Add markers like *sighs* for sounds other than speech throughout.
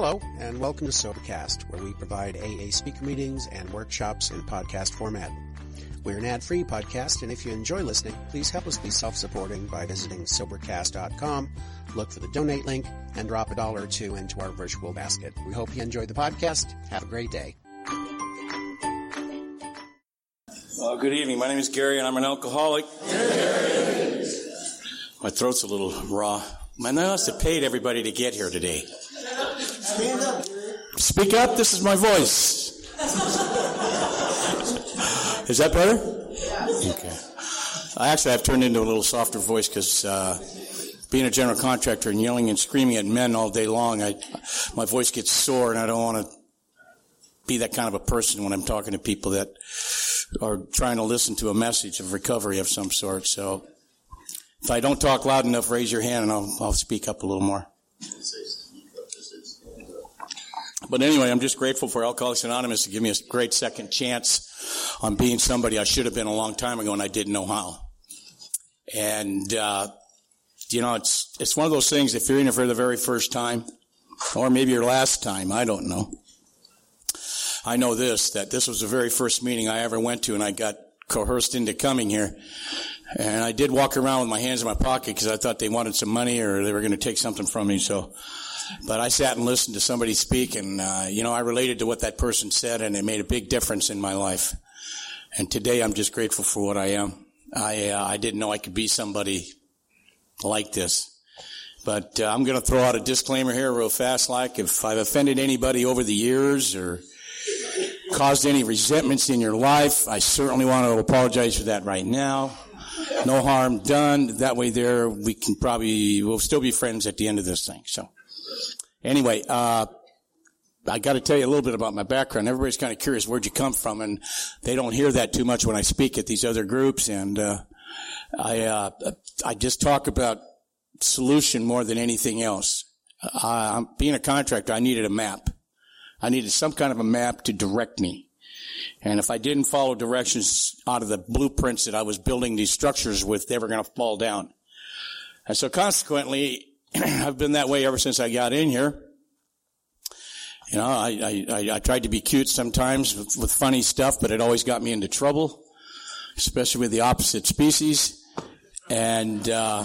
Hello, and welcome to Sobercast, where we provide AA speaker meetings and workshops in podcast format. We're an ad-free podcast, and if you enjoy listening, please help us be self-supporting by visiting Sobercast.com, look for the donate link, and drop a dollar or two into our virtual basket. We hope you enjoy the podcast. Have a great day. Uh, good evening. My name is Gary, and I'm an alcoholic. My throat's a little raw. My must have paid everybody to get here today. Stand up. Speak up. This is my voice. is that better? Okay. I actually have turned into a little softer voice because uh, being a general contractor and yelling and screaming at men all day long, I my voice gets sore, and I don't want to be that kind of a person when I'm talking to people that are trying to listen to a message of recovery of some sort. So if I don't talk loud enough, raise your hand and I'll, I'll speak up a little more. But anyway, I'm just grateful for Alcoholics Anonymous to give me a great second chance on being somebody I should have been a long time ago and I didn't know how. And, uh, you know, it's, it's one of those things, if you're in it for the very first time, or maybe your last time, I don't know. I know this, that this was the very first meeting I ever went to and I got coerced into coming here. And I did walk around with my hands in my pocket because I thought they wanted some money or they were going to take something from me. So, but I sat and listened to somebody speak and, uh, you know, I related to what that person said and it made a big difference in my life. And today I'm just grateful for what I am. I, uh, I didn't know I could be somebody like this. But uh, I'm going to throw out a disclaimer here real fast like if I've offended anybody over the years or caused any resentments in your life, I certainly want to apologize for that right now. No harm done. That way there, we can probably, we'll still be friends at the end of this thing. So anyway, uh, I got to tell you a little bit about my background. Everybody's kind of curious where'd you come from, and they don't hear that too much when I speak at these other groups. And uh, I uh, I just talk about solution more than anything else. Being a contractor, I needed a map. I needed some kind of a map to direct me. And if I didn't follow directions out of the blueprints that I was building these structures with, they were going to fall down. And so consequently, *clears throat* I've been that way ever since I got in here. You know, I, I, I tried to be cute sometimes with, with funny stuff, but it always got me into trouble, especially with the opposite species. And, uh,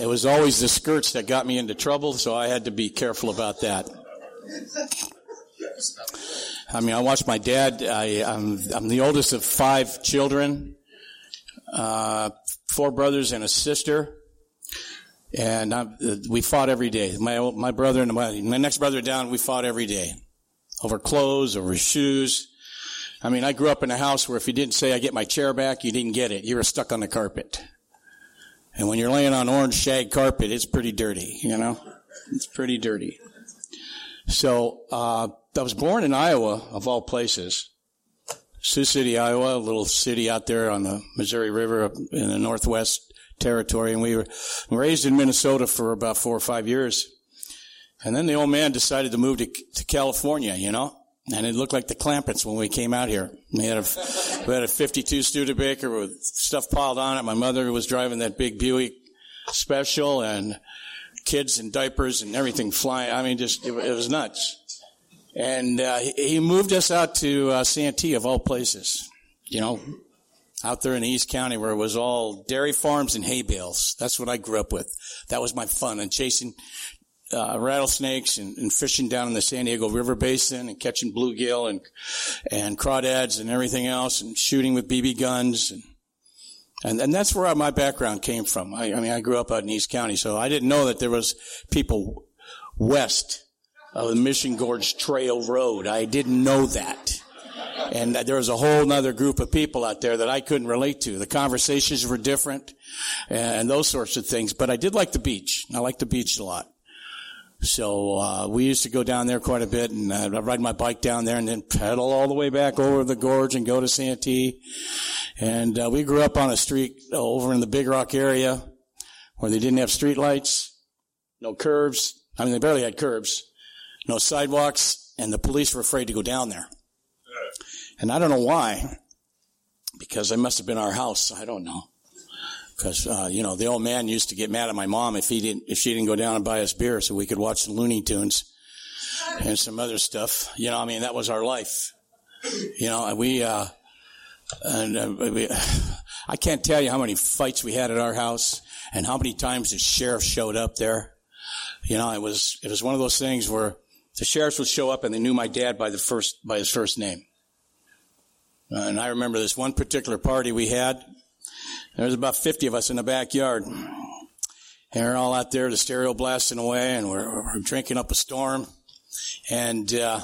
it was always the skirts that got me into trouble, so I had to be careful about that. I mean, I watched my dad. I, am I'm, I'm the oldest of five children, uh, four brothers and a sister, and I, we fought every day. My my brother and my, my next brother down, we fought every day over clothes, over shoes. I mean, I grew up in a house where if you didn't say I get my chair back, you didn't get it. You were stuck on the carpet. And when you're laying on orange shag carpet, it's pretty dirty, you know? It's pretty dirty. So, uh, I was born in Iowa, of all places. Sioux City, Iowa, a little city out there on the Missouri River in the Northwest Territory. And we were raised in Minnesota for about four or five years. And then the old man decided to move to, to California, you know? And it looked like the Clampetts when we came out here. We had a, we had a 52 Studebaker with stuff piled on it. My mother was driving that big Buick special and kids in diapers and everything flying. I mean, just, it, it was nuts. And uh, he moved us out to uh, Santee, of all places. You know, out there in East County where it was all dairy farms and hay bales. That's what I grew up with. That was my fun and chasing uh, rattlesnakes and, and, fishing down in the San Diego River Basin and catching bluegill and and crawdads and everything else and shooting with BB guns and and, and that's where my background came from. I, I mean, I grew up out in East County, so I didn't know that there was people west of the Mission Gorge Trail Road. I didn't know that. And there was a whole other group of people out there that I couldn't relate to. The conversations were different and those sorts of things. But I did like the beach. I liked the beach a lot. So uh, we used to go down there quite a bit, and uh, I'd ride my bike down there, and then pedal all the way back over the gorge and go to Santee. And uh, we grew up on a street over in the Big Rock area where they didn't have street lights, no curbs. I mean, they barely had curbs no sidewalks, and the police were afraid to go down there. And I don't know why, because it must have been our house. I don't know. Because, uh, you know, the old man used to get mad at my mom if he didn't, if she didn't go down and buy us beer so we could watch the Looney Tunes. and some other stuff. You know, I mean, that was our life. You know, we, uh, and uh, we, *sighs* I can't tell you how many fights we had at our house and how many times the sheriff showed up there. You know, it was, it was one of those things where the sheriffs would show up and they knew my dad by the first, by his first name. And I remember this one particular party we had. There was about 50 of us in the backyard. And we're all out there, the stereo blasting away, and we're, we're drinking up a storm. And uh,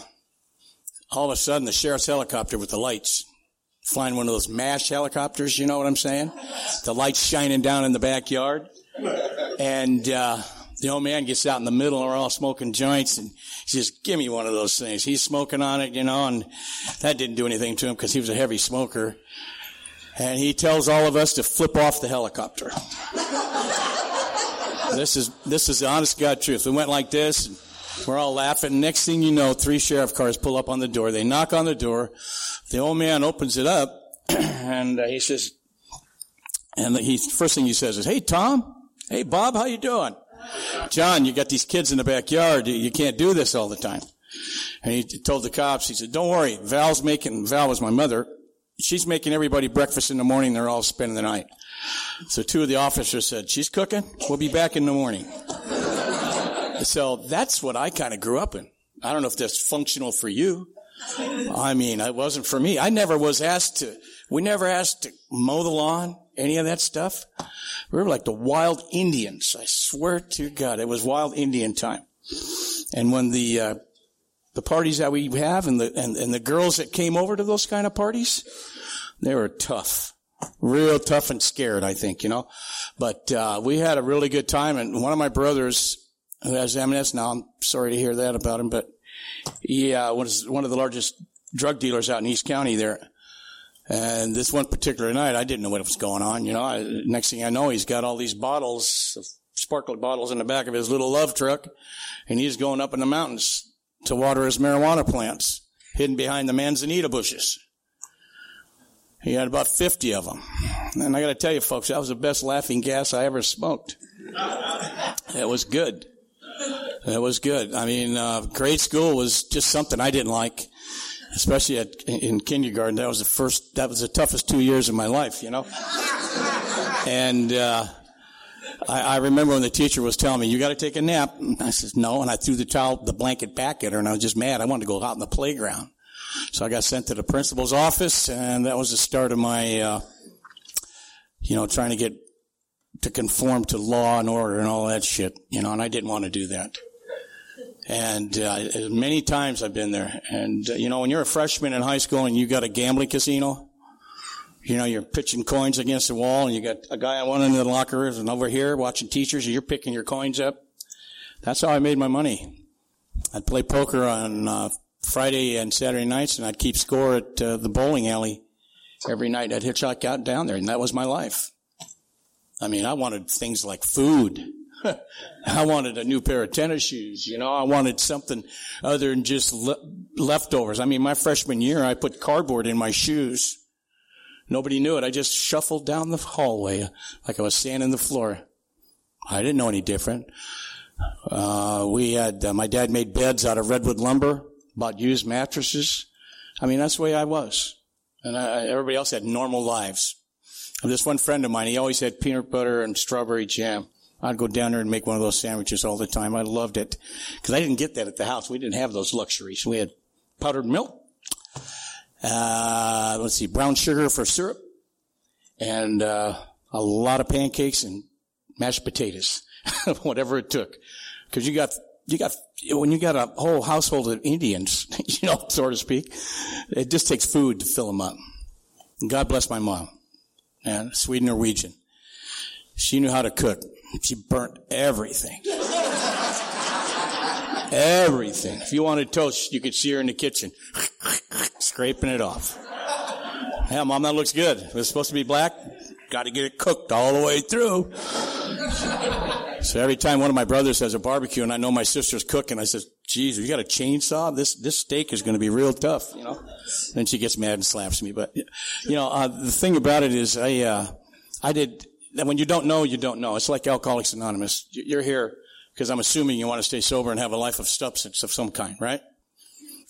all of a sudden, the sheriff's helicopter with the lights, flying one of those MASH helicopters, you know what I'm saying? The lights shining down in the backyard. And uh, the old man gets out in the middle, and we're all smoking joints, and he says, give me one of those things. He's smoking on it, you know, and that didn't do anything to him because he was a heavy smoker. And he tells all of us to flip off the helicopter. *laughs* this is, this is the honest God truth. We went like this, we're all laughing. Next thing you know, three sheriff cars pull up on the door. They knock on the door. The old man opens it up, *clears throat* and uh, he says, and he, first thing he says is, hey, Tom. Hey, Bob, how you doing? John, you got these kids in the backyard. You can't do this all the time. And he told the cops, he said, don't worry. Val's making, Val was my mother. She's making everybody breakfast in the morning. They're all spending the night. So two of the officers said, she's cooking. We'll be back in the morning. *laughs* so that's what I kind of grew up in. I don't know if that's functional for you. I mean, it wasn't for me. I never was asked to, we never asked to mow the lawn, any of that stuff. We were like the wild Indians. I swear to God, it was wild Indian time. And when the, uh, the parties that we have and the, and, and the girls that came over to those kind of parties, they were tough. Real tough and scared, I think, you know. But, uh, we had a really good time and one of my brothers, who has MS now, I'm sorry to hear that about him, but he, uh, was one of the largest drug dealers out in East County there. And this one particular night, I didn't know what was going on. You know, I, next thing I know, he's got all these bottles, sparkling bottles in the back of his little love truck, and he's going up in the mountains to water his marijuana plants, hidden behind the manzanita bushes. He had about 50 of them. And I got to tell you, folks, that was the best laughing gas I ever smoked. It was good. It was good. I mean, uh, grade school was just something I didn't like especially at, in kindergarten. That was the first, that was the toughest two years of my life, you know? and, uh, I, I, remember when the teacher was telling me, you gotta take a nap. And I said, no. And I threw the towel, the blanket back at her and I was just mad. I wanted to go out in the playground. So I got sent to the principal's office and that was the start of my, uh, you know, trying to get to conform to law and order and all that shit, you know, and I didn't want to do that. And uh, many times I've been there. And, uh, you know, when you're a freshman in high school and you got a gambling casino, you know, you're pitching coins against the wall and you got a guy on one end of the locker and over here watching teachers and you're picking your coins up. That's how I made my money. I'd play poker on uh, Friday and Saturday nights and I'd keep score at uh, the bowling alley every night. I'd hitchhike out down there and that was my life. I mean, I wanted things like food. *laughs* I wanted a new pair of tennis shoes. You know, I wanted something other than just le- leftovers. I mean, my freshman year, I put cardboard in my shoes. Nobody knew it. I just shuffled down the hallway like I was sanding the floor. I didn't know any different. Uh, we had, uh, my dad made beds out of redwood lumber, bought used mattresses. I mean, that's the way I was. And I, everybody else had normal lives. And this one friend of mine, he always had peanut butter and strawberry jam. I'd go down there and make one of those sandwiches all the time. I loved it because I didn't get that at the house. We didn't have those luxuries. We had powdered milk. Uh, let's see, brown sugar for syrup and, uh, a lot of pancakes and mashed potatoes, *laughs* whatever it took. Cause you got, you got, when you got a whole household of Indians, *laughs* you know, so to speak, it just takes food to fill them up. God bless my mom. And Sweden Norwegian. She knew how to cook. She burnt everything. everything. If you wanted toast, you could see her in the kitchen, scraping it off. Yeah, mom, that looks good. It was supposed to be black. Got to get it cooked all the way through. So every time one of my brothers has a barbecue and I know my sister's cooking, I says, geez, you got a chainsaw? This, this steak is going to be real tough, you know? Then she gets mad and slaps me. But, you know, uh, the thing about it is I, uh, I did, when you don't know, you don't know. It's like Alcoholics Anonymous. You're here Because I'm assuming you want to stay sober and have a life of substance of some kind, right?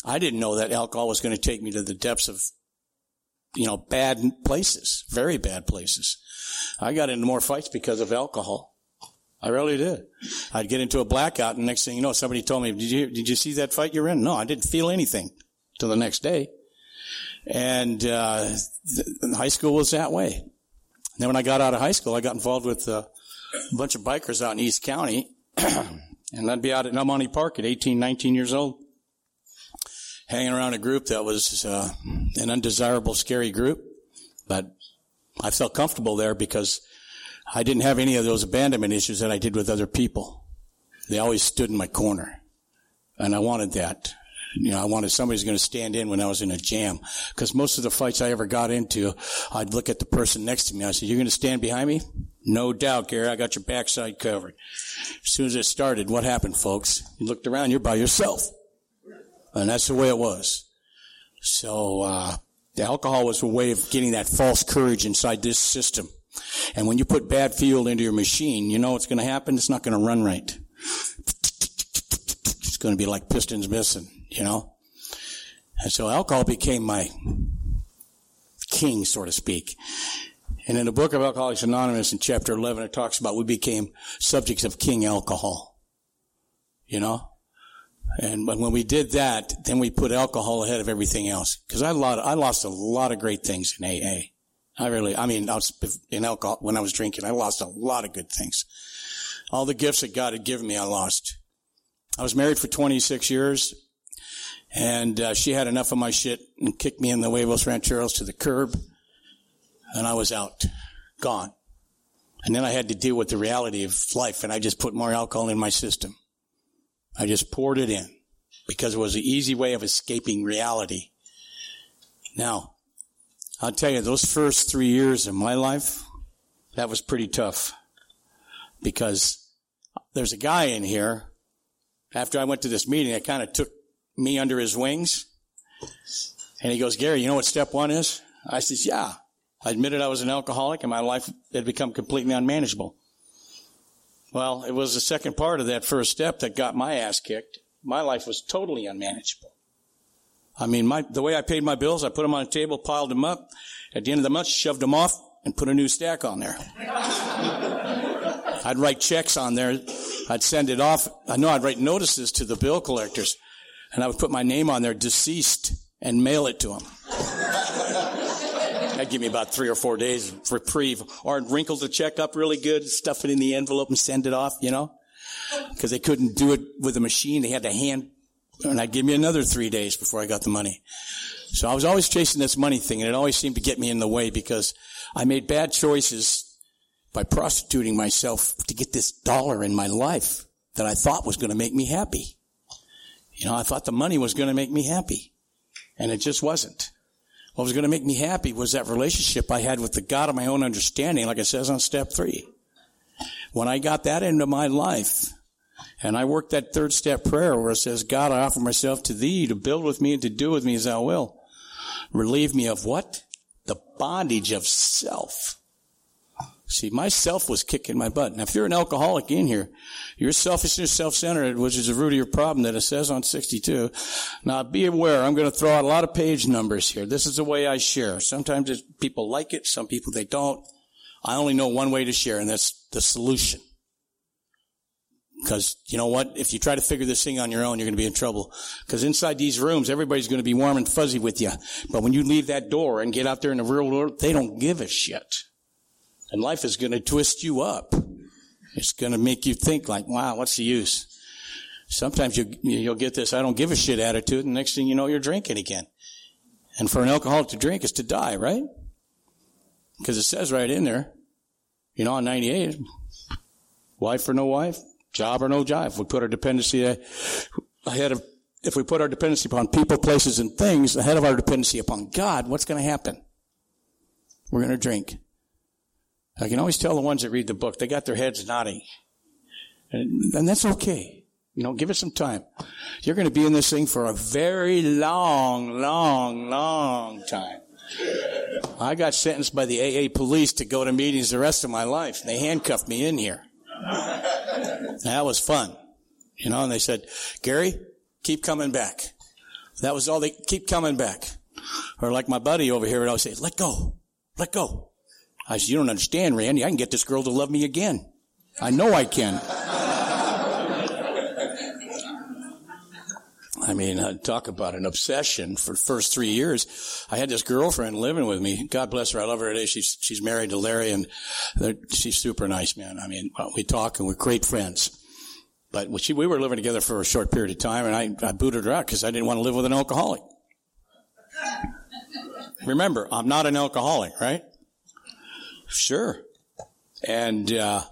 I didn't know that alcohol was going to take me to the depths of, you know, bad places, very bad places. I got into more fights because of alcohol. I really did. I'd get into a blackout, and next thing you know, somebody told me, "Did you did you see that fight you're in?" No, I didn't feel anything till the next day. And uh, high school was that way. And then when I got out of high school, I got involved with a bunch of bikers out in East County, *clears throat* and I'd be out at Naumani Park at 18, 19 years old, hanging around a group that was uh, an undesirable, scary group, but I felt comfortable there because I didn't have any of those abandonment issues that I did with other people. They always stood in my corner. And I wanted that. You know, I wanted somebody who's going to stand in when I was in a jam. Because most of the fights I ever got into, I'd look at the person next to me. I said, you're going to stand behind me? No doubt, Gary. I got your backside covered. As soon as it started, what happened, folks? You looked around, you're by yourself. And that's the way it was. So, uh, the alcohol was a way of getting that false courage inside this system. And when you put bad fuel into your machine, you know what's going to happen? It's not going to run right. It's going to be like pistons missing, you know? And so alcohol became my king, so to speak. And in the book of Alcoholics Anonymous in chapter 11, it talks about we became subjects of king alcohol. You know? And when we did that, then we put alcohol ahead of everything else. Cause I, I lost a lot of great things in AA. I really, I mean, I was in alcohol when I was drinking. I lost a lot of good things. All the gifts that God had given me, I lost. I was married for 26 years, and uh, she had enough of my shit and kicked me in the huevos rancheros to the curb, and I was out, gone. And then I had to deal with the reality of life, and I just put more alcohol in my system. I just poured it in because it was an easy way of escaping reality. Now, I'll tell you, those first three years of my life, that was pretty tough because there's a guy in here. After I went to this meeting, I kind of took me under his wings. And he goes, Gary, you know what step one is? I says, yeah. I admitted I was an alcoholic and my life had become completely unmanageable. Well, it was the second part of that first step that got my ass kicked. My life was totally unmanageable. I mean, my, the way I paid my bills, I put them on a table, piled them up. At the end of the month, shoved them off and put a new stack on there. *laughs* I'd write checks on there. I'd send it off. I know I'd write notices to the bill collectors and I would put my name on there, deceased, and mail it to them. That'd give me about three or four days reprieve. Or I'd wrinkle the check up really good, stuff it in the envelope and send it off, you know? Because they couldn't do it with a machine. They had to hand and I'd give me another three days before I got the money. So I was always chasing this money thing and it always seemed to get me in the way because I made bad choices by prostituting myself to get this dollar in my life that I thought was going to make me happy. You know, I thought the money was going to make me happy and it just wasn't. What was going to make me happy was that relationship I had with the God of my own understanding, like it says on step three. When I got that into my life, and I worked that third step prayer where it says, God, I offer myself to thee to build with me and to do with me as thou will. Relieve me of what? The bondage of self. See, my self was kicking my butt. Now, if you're an alcoholic in here, you're selfishness, self-centered, which is the root of your problem that it says on 62. Now, be aware, I'm going to throw out a lot of page numbers here. This is the way I share. Sometimes people like it, some people they don't. I only know one way to share, and that's the solution. Because you know what? If you try to figure this thing on your own, you're going to be in trouble. Because inside these rooms, everybody's going to be warm and fuzzy with you. But when you leave that door and get out there in the real world, they don't give a shit. And life is going to twist you up. It's going to make you think like, wow, what's the use? Sometimes you, you'll get this I don't give a shit attitude, and next thing you know, you're drinking again. And for an alcoholic to drink is to die, right? Because it says right in there, you know, on 98, wife or no wife, Job or no job. If we put our dependency ahead of, if we put our dependency upon people, places, and things ahead of our dependency upon God, what's going to happen? We're going to drink. I can always tell the ones that read the book, they got their heads nodding. And, and that's okay. You know, give it some time. You're going to be in this thing for a very long, long, long time. I got sentenced by the AA police to go to meetings the rest of my life. They handcuffed me in here. That was fun. You know, and they said, Gary, keep coming back. That was all they keep coming back. Or like my buddy over here would always say, let go, let go. I said, you don't understand, Randy. I can get this girl to love me again. I know I can. I mean, uh, talk about an obsession for the first three years. I had this girlfriend living with me. God bless her. I love her today. She's, she's married to Larry and she's super nice, man. I mean, we talk and we're great friends. But she, we were living together for a short period of time and I, I booted her out because I didn't want to live with an alcoholic. Remember, I'm not an alcoholic, right? Sure. And, uh,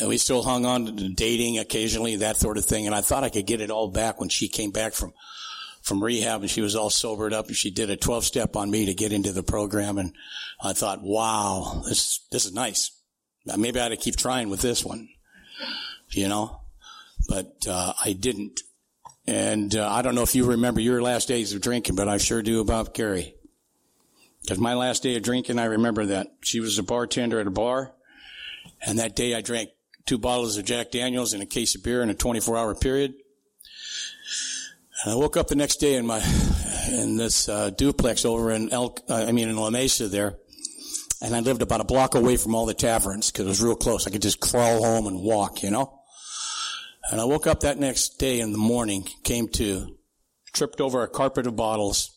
and we still hung on to dating occasionally, that sort of thing. And I thought I could get it all back when she came back from, from rehab and she was all sobered up and she did a 12 step on me to get into the program. And I thought, wow, this, this is nice. Maybe I ought to keep trying with this one, you know, but, uh, I didn't. And, uh, I don't know if you remember your last days of drinking, but I sure do about Carrie. Because my last day of drinking, I remember that she was a bartender at a bar. And that day I drank two bottles of Jack Daniels and a case of beer in a 24 hour period. And I woke up the next day in my, in this, uh, duplex over in Elk, uh, I mean in La Mesa there. And I lived about a block away from all the taverns because it was real close. I could just crawl home and walk, you know? And I woke up that next day in the morning, came to, tripped over a carpet of bottles,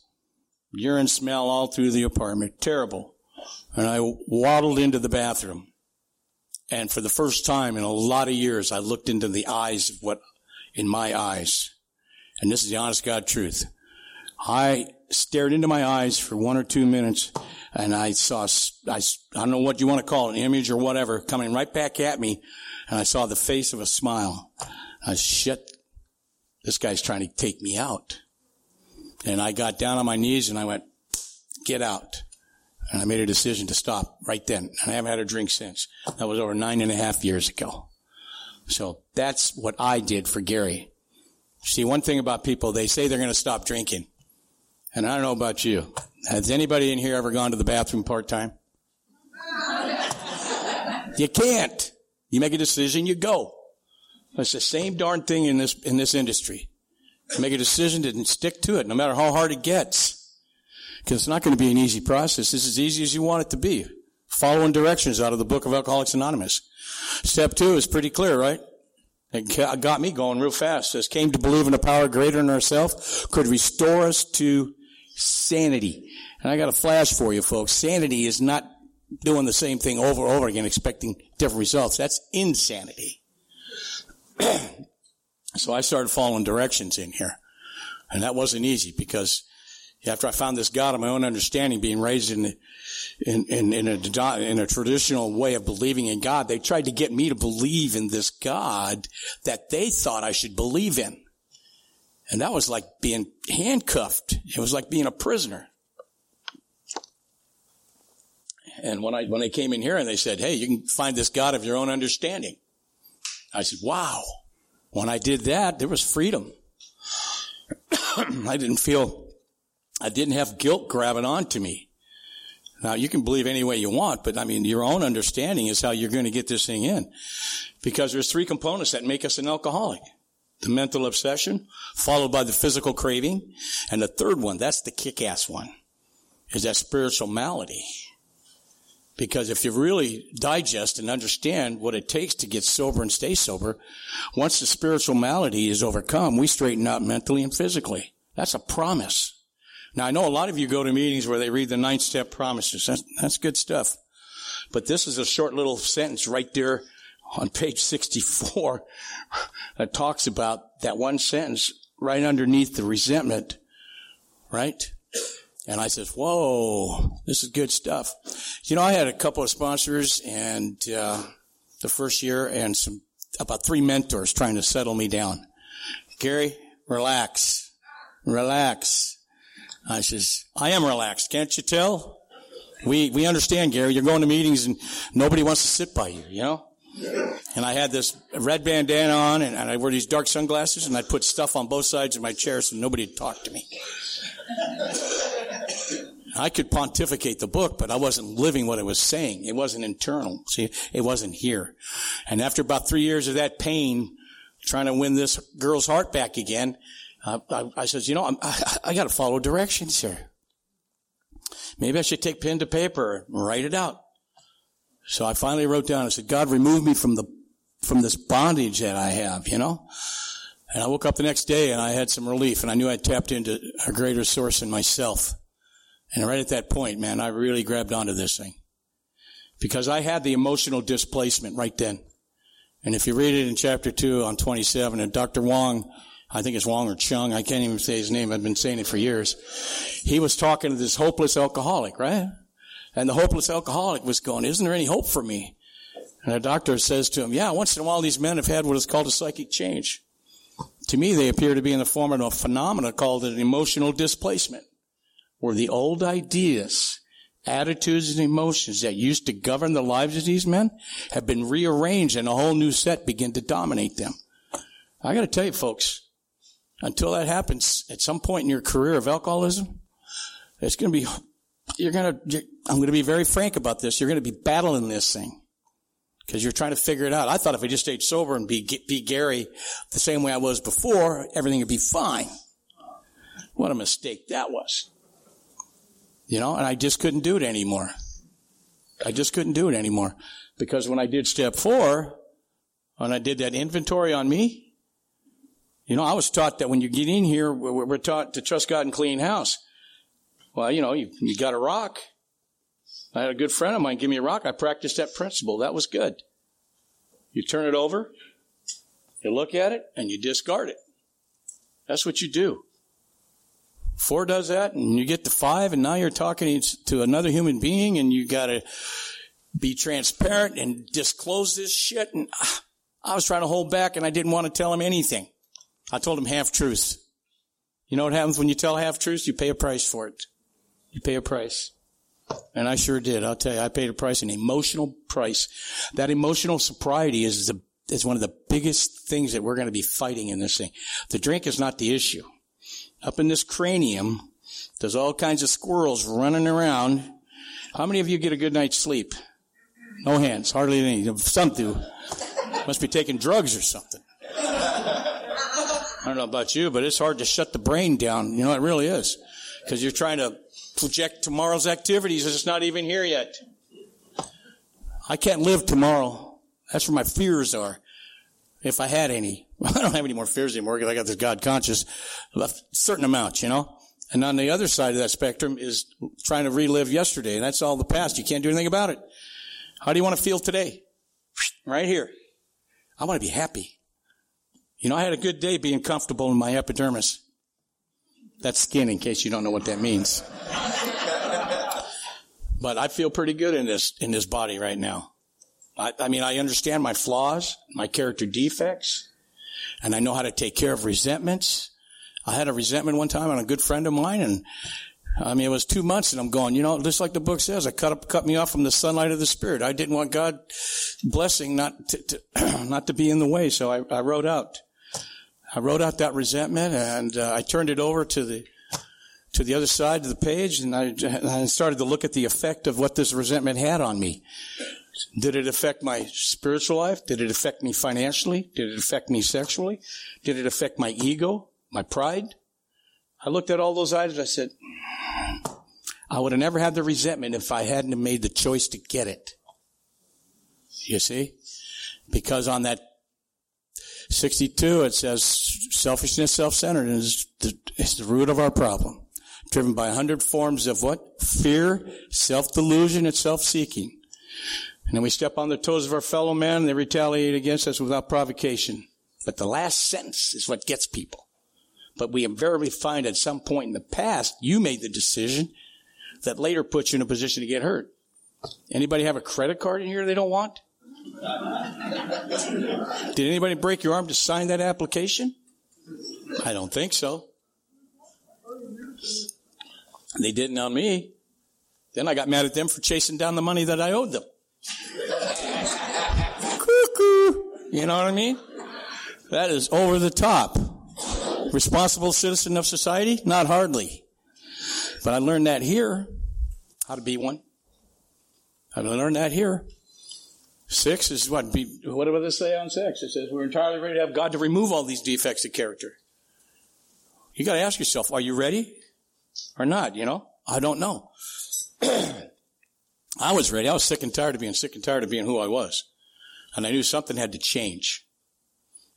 urine smell all through the apartment, terrible. And I waddled into the bathroom and for the first time in a lot of years, I looked into the eyes of what, in my eyes. And this is the honest God truth. I stared into my eyes for one or two minutes and I saw, I, I don't know what you want to call it, an image or whatever, coming right back at me. And I saw the face of a smile. I shit, this guy's trying to take me out. And I got down on my knees and I went, get out. And I made a decision to stop right then. And I haven't had a drink since. That was over nine and a half years ago. So that's what I did for Gary. See, one thing about people, they say they're going to stop drinking. And I don't know about you. Has anybody in here ever gone to the bathroom part time? *laughs* you can't. You make a decision, you go. It's the same darn thing in this, in this industry. Make a decision and stick to it, no matter how hard it gets. Because it's not going to be an easy process. It's as easy as you want it to be. Following directions out of the book of Alcoholics Anonymous. Step two is pretty clear, right? It got me going real fast. Says, came to believe in a power greater than ourselves, could restore us to sanity. And I got a flash for you folks. Sanity is not doing the same thing over and over again, expecting different results. That's insanity. *clears throat* so I started following directions in here. And that wasn't easy because after I found this God of my own understanding, being raised in, in, in, in, a, in a traditional way of believing in God, they tried to get me to believe in this God that they thought I should believe in. And that was like being handcuffed. It was like being a prisoner. And when I, when they came in here and they said, Hey, you can find this God of your own understanding. I said, wow. When I did that, there was freedom. I didn't feel I didn't have guilt grabbing onto me. Now you can believe any way you want, but I mean, your own understanding is how you're going to get this thing in. Because there's three components that make us an alcoholic. The mental obsession, followed by the physical craving, and the third one, that's the kick-ass one, is that spiritual malady. Because if you really digest and understand what it takes to get sober and stay sober, once the spiritual malady is overcome, we straighten out mentally and physically. That's a promise. Now I know a lot of you go to meetings where they read the ninth step promises. That's, that's good stuff. But this is a short little sentence right there on page 64 *laughs* that talks about that one sentence right underneath the resentment, right? And I says, whoa, this is good stuff. You know, I had a couple of sponsors and, uh, the first year and some, about three mentors trying to settle me down. Gary, relax, relax. I says, I am relaxed. Can't you tell? We, we understand, Gary. You're going to meetings and nobody wants to sit by you, you know? And I had this red bandana on and, and I wore these dark sunglasses and I'd put stuff on both sides of my chair so nobody would talk to me. I could pontificate the book, but I wasn't living what it was saying. It wasn't internal. See, it wasn't here. And after about three years of that pain, trying to win this girl's heart back again, uh, I, I said, you know, I'm, I, I got to follow directions here. Maybe I should take pen to paper and write it out. So I finally wrote down, I said, God, remove me from the, from this bondage that I have, you know? And I woke up the next day and I had some relief and I knew I'd tapped into a greater source in myself. And right at that point, man, I really grabbed onto this thing. Because I had the emotional displacement right then. And if you read it in chapter 2 on 27, and Dr. Wong, I think it's Wong or Chung, I can't even say his name, I've been saying it for years. He was talking to this hopeless alcoholic, right? And the hopeless alcoholic was going, isn't there any hope for me? And the doctor says to him, yeah, once in a while these men have had what is called a psychic change. To me, they appear to be in the form of a phenomenon called an emotional displacement, where the old ideas, attitudes, and emotions that used to govern the lives of these men have been rearranged and a whole new set begin to dominate them. I gotta tell you folks, until that happens at some point in your career of alcoholism, it's gonna be, you're gonna, you're, I'm gonna be very frank about this, you're gonna be battling this thing because you're trying to figure it out. I thought if I just stayed sober and be, be Gary the same way I was before, everything would be fine. What a mistake that was. You know, and I just couldn't do it anymore. I just couldn't do it anymore. Because when I did step four, when I did that inventory on me, you know, I was taught that when you get in here, we're taught to trust God and clean house. Well, you know, you, you got a rock. I had a good friend of mine give me a rock. I practiced that principle. That was good. You turn it over, you look at it, and you discard it. That's what you do. Four does that, and you get to five, and now you're talking to another human being, and you got to be transparent and disclose this shit. And ah, I was trying to hold back, and I didn't want to tell him anything. I told him half truths. You know what happens when you tell half truths? You pay a price for it. You pay a price. And I sure did. I'll tell you, I paid a price, an emotional price. That emotional sobriety is the, is one of the biggest things that we're going to be fighting in this thing. The drink is not the issue. Up in this cranium, there's all kinds of squirrels running around. How many of you get a good night's sleep? No hands, hardly any. Some do. Must be taking drugs or something. I don't know about you, but it's hard to shut the brain down. You know, it really is. Because you're trying to project tomorrow's activities as it's not even here yet. I can't live tomorrow. That's where my fears are. If I had any. *laughs* I don't have any more fears anymore because I got this God conscious, a certain amount, you know? And on the other side of that spectrum is trying to relive yesterday. And that's all the past. You can't do anything about it. How do you want to feel today? *sniffs* Right here. I want to be happy. You know, I had a good day being comfortable in my epidermis. That's skin in case you don't know what that means. *laughs* but I feel pretty good in this, in this body right now. I, I mean, I understand my flaws, my character defects, and I know how to take care of resentments. I had a resentment one time on a good friend of mine and I mean, it was two months and I'm going, you know, just like the book says, I cut up, cut me off from the sunlight of the spirit. I didn't want God blessing not to, to *clears throat* not to be in the way. So I, I wrote out. I wrote out that resentment and uh, I turned it over to the to the other side of the page and I, I started to look at the effect of what this resentment had on me. Did it affect my spiritual life? Did it affect me financially? Did it affect me sexually? Did it affect my ego, my pride? I looked at all those items. I said, I would have never had the resentment if I hadn't made the choice to get it. You see? Because on that 62, it says selfishness, self-centered is the, is the root of our problem. Driven by a hundred forms of what? Fear, self-delusion, and self-seeking. And then we step on the toes of our fellow man and they retaliate against us without provocation. But the last sentence is what gets people. But we invariably find at some point in the past, you made the decision that later puts you in a position to get hurt. Anybody have a credit card in here they don't want? *laughs* Did anybody break your arm to sign that application? I don't think so. They didn't on me. Then I got mad at them for chasing down the money that I owed them. You know what I mean? That is over the top. Responsible citizen of society? Not hardly. But I learned that here. how to be one. I learned that here. Six is what? Be, what does it say on six? It says we're entirely ready to have God to remove all these defects of character. You got to ask yourself, are you ready or not? You know, I don't know. *clears throat* I was ready. I was sick and tired of being sick and tired of being who I was, and I knew something had to change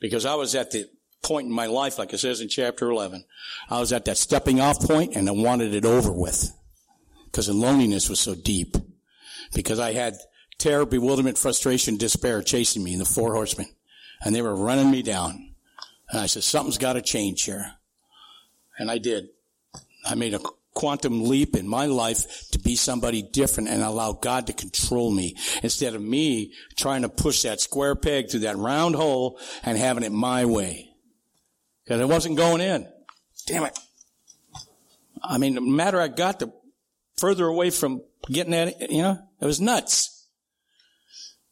because I was at the point in my life, like it says in chapter eleven. I was at that stepping off point, and I wanted it over with because the loneliness was so deep. Because I had terror, bewilderment, frustration, despair chasing me, in the four horsemen. And they were running me down. And I said, something's got to change here. And I did. I made a quantum leap in my life to be somebody different and allow God to control me instead of me trying to push that square peg through that round hole and having it my way. Because it wasn't going in. Damn it. I mean, the matter I got, the further away from getting at it, you know, it was nuts.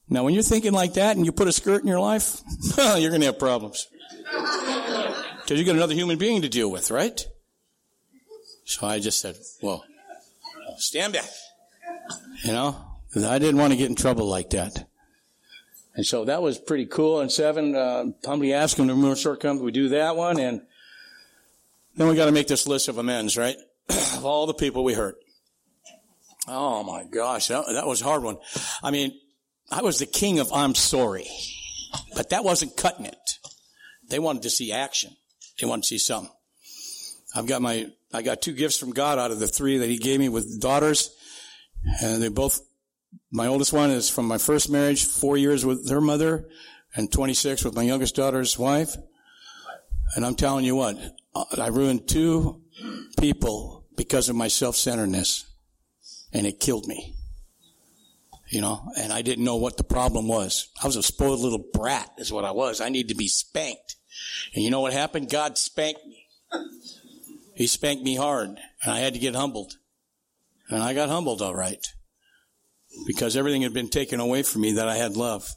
Now, when you're thinking like that and you put a skirt in your life, *laughs* you're going to have problems. Because you got another human being to deal with, right? So I just said, well, stand back. You know, I didn't want to get in trouble like that. And so that was pretty cool. And seven, uh, humbly ask him to remove shortcomings. We do that one. And then we got to make this list of amends, right? *clears throat* of all the people we hurt. Oh my gosh, that, that was a hard one. I mean, I was the king of I'm sorry, but that wasn't cutting it. They wanted to see action. They wanted to see something. I've got my, I got two gifts from God out of the three that he gave me with daughters. And they both, my oldest one is from my first marriage, four years with her mother and 26 with my youngest daughter's wife. And I'm telling you what, I ruined two people because of my self-centeredness and it killed me. You know, and I didn't know what the problem was. I was a spoiled little brat is what I was. I needed to be spanked. And you know what happened? God spanked me. He spanked me hard and I had to get humbled. And I got humbled all right. Because everything had been taken away from me that I had love.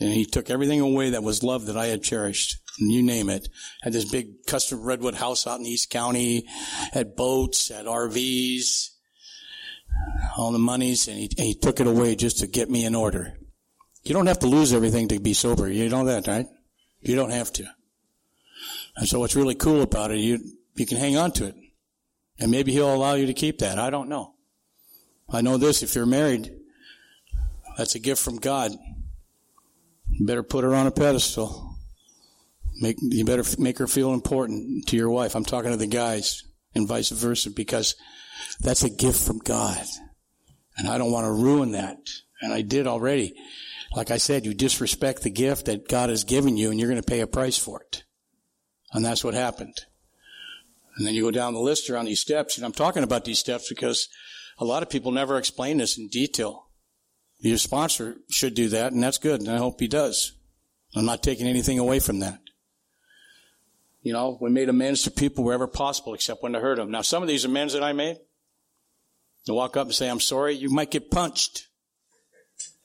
And he took everything away that was love that I had cherished. And you name it. Had this big custom redwood house out in East County, had boats, had RVs, all the monies, and he, and he took it away just to get me in order. You don't have to lose everything to be sober. You know that, right? You don't have to. And so what's really cool about it, you, you can hang on to it. And maybe he'll allow you to keep that. I don't know. I know this, if you're married, that's a gift from God. You better put her on a pedestal. Make, you better make her feel important to your wife. I'm talking to the guys and vice versa because that's a gift from God. And I don't want to ruin that. And I did already. Like I said, you disrespect the gift that God has given you and you're going to pay a price for it. And that's what happened. And then you go down the list on these steps. And I'm talking about these steps because a lot of people never explain this in detail. Your sponsor should do that, and that's good, and I hope he does. I'm not taking anything away from that. You know, we made amends to people wherever possible, except when to hurt them. Now, some of these amends that I made, to walk up and say, I'm sorry, you might get punched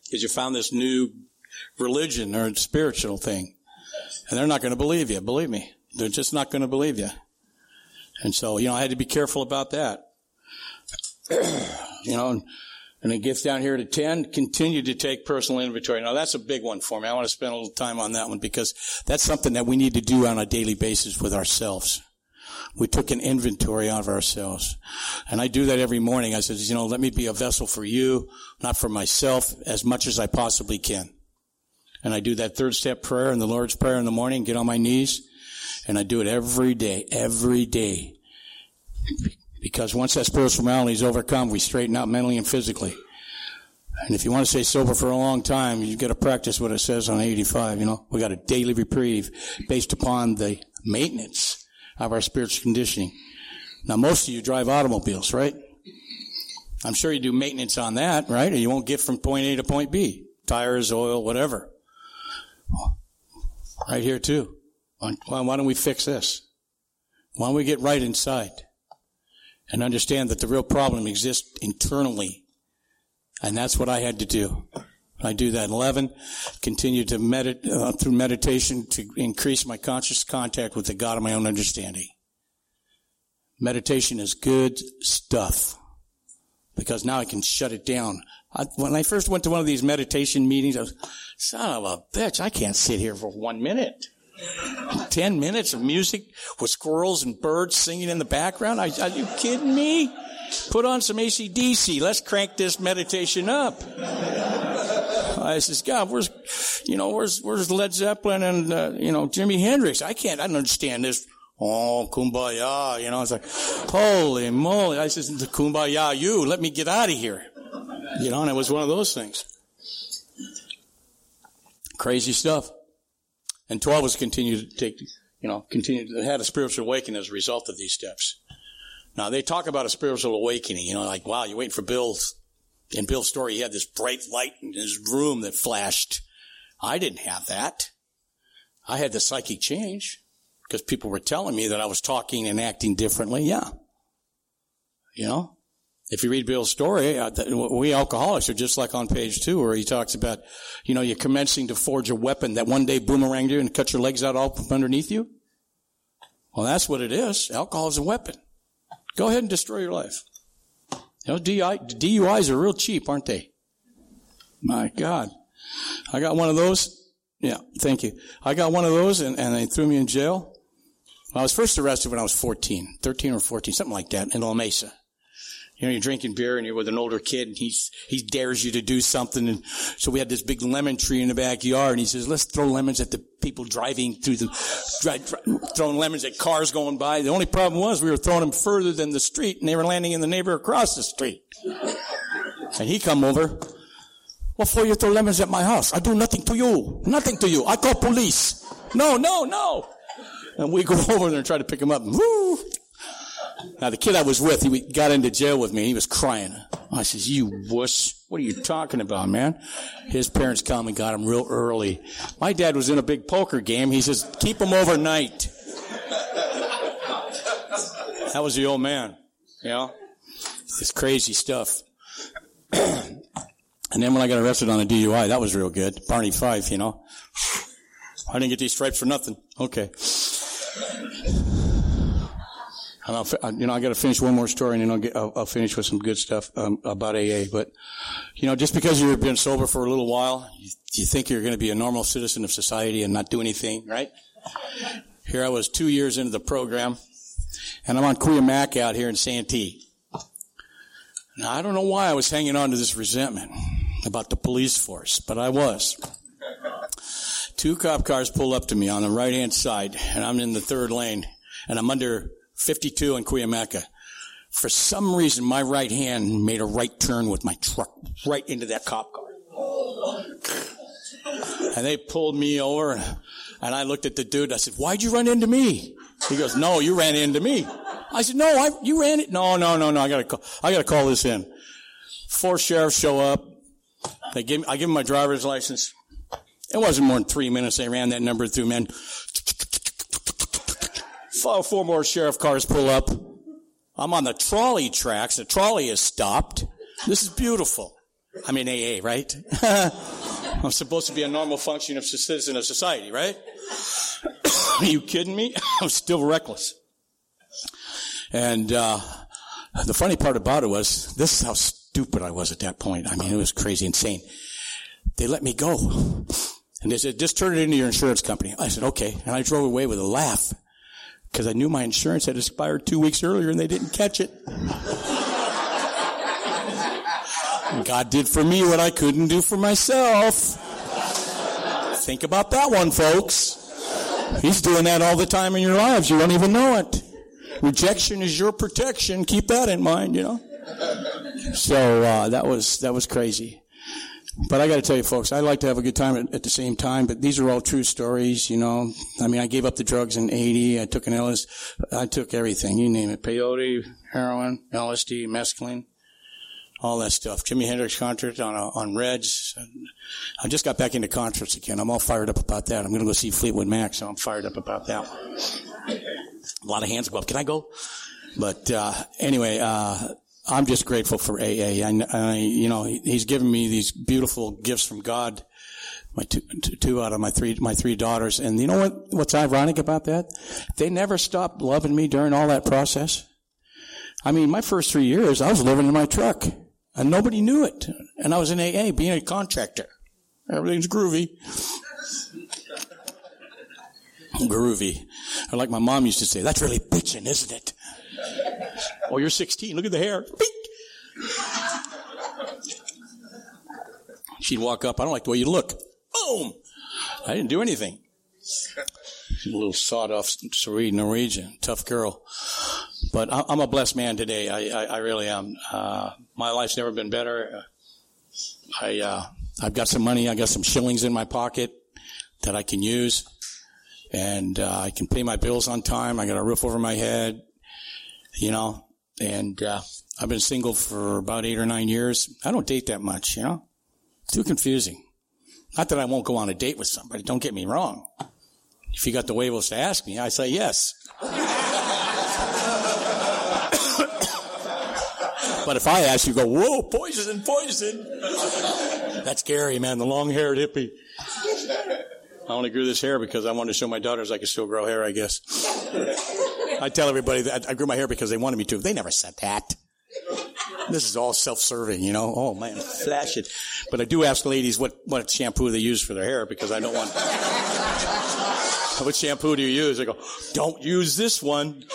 because you found this new religion or spiritual thing. And they're not going to believe you. Believe me. They're just not going to believe you. And so, you know, I had to be careful about that. *clears throat* you know, and, it gets down here to 10, continue to take personal inventory. Now that's a big one for me. I want to spend a little time on that one because that's something that we need to do on a daily basis with ourselves we took an inventory of ourselves. And I do that every morning. I says, you know, let me be a vessel for you, not for myself, as much as I possibly can. And I do that third step prayer and the Lord's Prayer in the morning, get on my knees, and I do it every day, every day. Because once that spiritual malady is overcome, we straighten out mentally and physically. And if you want to stay sober for a long time, you've got to practice what it says on 85, you know. We got a daily reprieve based upon the maintenance of our spiritual conditioning. Now, most of you drive automobiles, right? I'm sure you do maintenance on that, right? Or you won't get from point A to point B. Tires, oil, whatever. Right here too. Why, why don't we fix this? Why don't we get right inside and understand that the real problem exists internally? And that's what I had to do. I do that. 11, continue to meditate, uh, through meditation to increase my conscious contact with the God of my own understanding. Meditation is good stuff. because now I can shut it down. I, when I first went to one of these meditation meetings, I was, son of a bitch, I can't sit here for one minute. Ten minutes of music with squirrels and birds singing in the background. Are, you kidding me? Put on some ACDC. Let's crank this meditation up. I says, God, where's, you know, where's, where's Led Zeppelin and, uh, you know, Jimi Hendrix? I can't, I don't understand this. Oh, kumbaya, you know, it's like, holy moly. I says, kumbaya, you, let me get out of here. You know, and it was one of those things. Crazy stuff. And 12 was continued to take, you know, continued, had a spiritual awakening as a result of these steps. Now they talk about a spiritual awakening, you know, like, wow, you're waiting for Bill's, in Bill's story, he had this bright light in his room that flashed. I didn't have that. I had the psychic change because people were telling me that I was talking and acting differently. Yeah. You know, if you read Bill's story, uh, we alcoholics are just like on page two where he talks about, you know, you're commencing to forge a weapon that one day boomeranged you and cut your legs out all from underneath you. Well, that's what it is. Alcohol is a weapon. Go ahead and destroy your life. You know, DUIs are real cheap, aren't they? My God. I got one of those. Yeah, thank you. I got one of those and, and they threw me in jail. I was first arrested when I was 14, 13 or 14, something like that in La Mesa. You know, you're drinking beer and you're with an older kid and he's, he dares you to do something. And so we had this big lemon tree in the backyard and he says, let's throw lemons at the people driving through the, dry, dry, throwing lemons at cars going by. The only problem was we were throwing them further than the street and they were landing in the neighbor across the street. And he come over. What for you throw lemons at my house? I do nothing to you. Nothing to you. I call police. No, no, no. And we go *laughs* over there and try to pick him up. Woo! Now the kid I was with, he got into jail with me. He was crying. I says, "You wuss! What are you talking about, man?" His parents come and got him real early. My dad was in a big poker game. He says, "Keep him overnight." That was the old man. Know, this crazy stuff. *clears throat* and then when I got arrested on a DUI, that was real good. Barney Fife, you know. I didn't get these stripes for nothing. Okay. And I'll, you know, I got to finish one more story, and then I'll, get, I'll, I'll finish with some good stuff um, about AA. But you know, just because you've been sober for a little while, you, you think you're going to be a normal citizen of society and not do anything, right? Here I was two years into the program, and I'm on Cuyamaca out here in Santee. Now I don't know why I was hanging on to this resentment about the police force, but I was. Two cop cars pull up to me on the right hand side, and I'm in the third lane, and I'm under 52 in Cuyamaca. For some reason, my right hand made a right turn with my truck right into that cop car. And they pulled me over and I looked at the dude. I said, why'd you run into me? He goes, no, you ran into me. I said, no, I, you ran it. No, no, no, no. I gotta call, I gotta call this in. Four sheriffs show up. They give, I give them my driver's license. It wasn't more than three minutes. They ran that number through, man. Four more sheriff cars pull up. I'm on the trolley tracks. The trolley is stopped. This is beautiful. I'm in AA, right? *laughs* I'm supposed to be a normal function of citizen of society, right? *coughs* Are you kidding me? *coughs* I'm still reckless. And uh, the funny part about it was this is how stupid I was at that point. I mean, it was crazy, insane. They let me go. And they said, just turn it into your insurance company. I said, okay. And I drove away with a laugh because I knew my insurance had expired two weeks earlier and they didn't catch it. God did for me what I couldn't do for myself. Think about that one, folks. He's doing that all the time in your lives. You don't even know it. Rejection is your protection. Keep that in mind, you know. So uh, that was that was crazy. But I got to tell you, folks, I like to have a good time at, at, the same time. But these are all true stories, you know. I mean, I gave up the drugs in '80. I took an LSD. I took everything, you name it: peyote, heroin, LSD, mescaline, all that stuff. Jimi Hendrix concert on uh, on Reds. I just got back into concerts again. I'm all fired up about that. I'm going to go see Fleetwood Mac, so I'm fired up about that. A lot of hands go up. Can I go? But uh, anyway, uh, I'm just grateful for AA. I, I, you know, he's given me these beautiful gifts from God. My two, two out of my three, my three daughters. And you know what, what's ironic about that? They never stopped loving me during all that process. I mean, my first three years, I was living in my truck. And nobody knew it. And I was in AA, being a contractor. Everything's groovy. groovy. Or like my mom used to say, that's really bitching, isn't it? Oh, you're 16. Look at the hair. She'd walk up. I don't like the way you look. Boom. I didn't do anything. She's a little sawed off serene Norwegian, tough girl. But I'm a blessed man today. I, I, I really am. Uh, my life's never been better. I, uh, I've got some money. I got some shillings in my pocket that I can use and, uh, I can pay my bills on time. I got a roof over my head, you know, and, uh, I've been single for about eight or nine years. I don't date that much, you know, too confusing. Not that I won't go on a date with somebody. Don't get me wrong. If you got the huevos to ask me, I say yes. *coughs* but if I ask you, go, whoa, poison, poison. That's Gary, man, the long-haired hippie. I only grew this hair because I wanted to show my daughters I could still grow hair, I guess. I tell everybody that I grew my hair because they wanted me to. They never said that. This is all self-serving, you know. Oh man, flash it. But I do ask ladies what, what shampoo they use for their hair because I don't want. *laughs* what shampoo do you use? I go, don't use this one.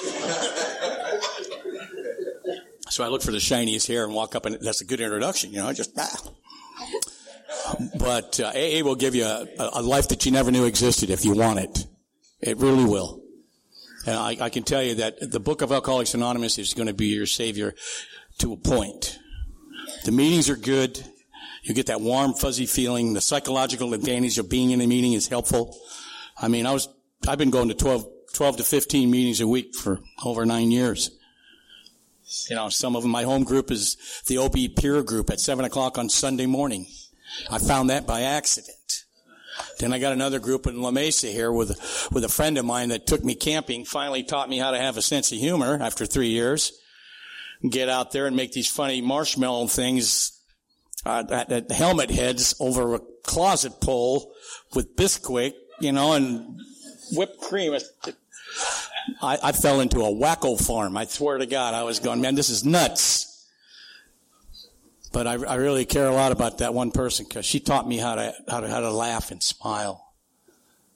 so I look for the shiniest hair and walk up, and that's a good introduction, you know. I just ah. But uh, AA will give you a, a life that you never knew existed if you want it. It really will. And I, I, can tell you that the book of Alcoholics Anonymous is going to be your savior to a point. The meetings are good. You get that warm, fuzzy feeling. The psychological advantage of being in a meeting is helpful. I mean, I was, I've been going to 12, 12 to 15 meetings a week for over nine years. You know, some of them, my home group is the OB pier group at seven o'clock on Sunday morning. I found that by accident. Then I got another group in La Mesa here with, with a friend of mine that took me camping, finally taught me how to have a sense of humor after three years get out there and make these funny marshmallow things uh, helmet heads over a closet pole with Bisquick, you know, and whipped cream. I, I fell into a wacko farm. I swear to God, I was going, man, this is nuts. But I, I really care a lot about that one person because she taught me how to, how to how to laugh and smile.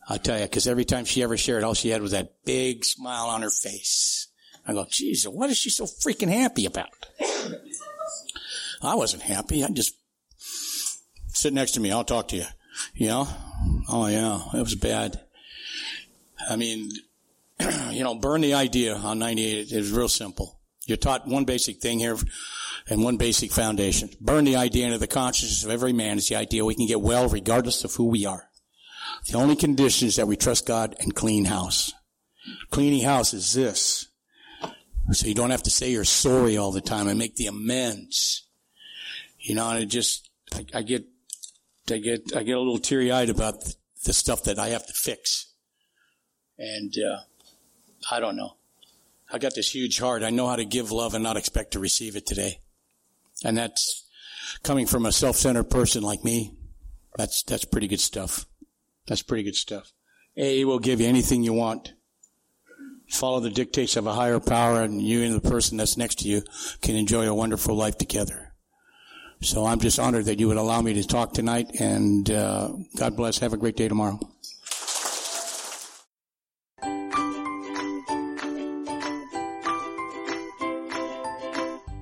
I tell you, because every time she ever shared, all she had was that big smile on her face. I go, geez, what is she so freaking happy about? I wasn't happy. I just sit next to me. I'll talk to you. You know? Oh yeah, it was bad. I mean, *clears throat* you know, burn the idea on 98. It was real simple. You're taught one basic thing here and one basic foundation. Burn the idea into the consciousness of every man is the idea we can get well regardless of who we are. The only condition is that we trust God and clean house. Cleaning house is this. So you don't have to say you're sorry all the time and make the amends. You know, and it just, I, I get, I get, I get a little teary eyed about the, the, stuff that I have to fix. And, uh, I don't know. I got this huge heart. I know how to give love and not expect to receive it today. And that's coming from a self-centered person like me. That's, that's pretty good stuff. That's pretty good stuff. AA will give you anything you want follow the dictates of a higher power and you and the person that's next to you can enjoy a wonderful life together. So I'm just honored that you would allow me to talk tonight and uh, God bless. Have a great day tomorrow.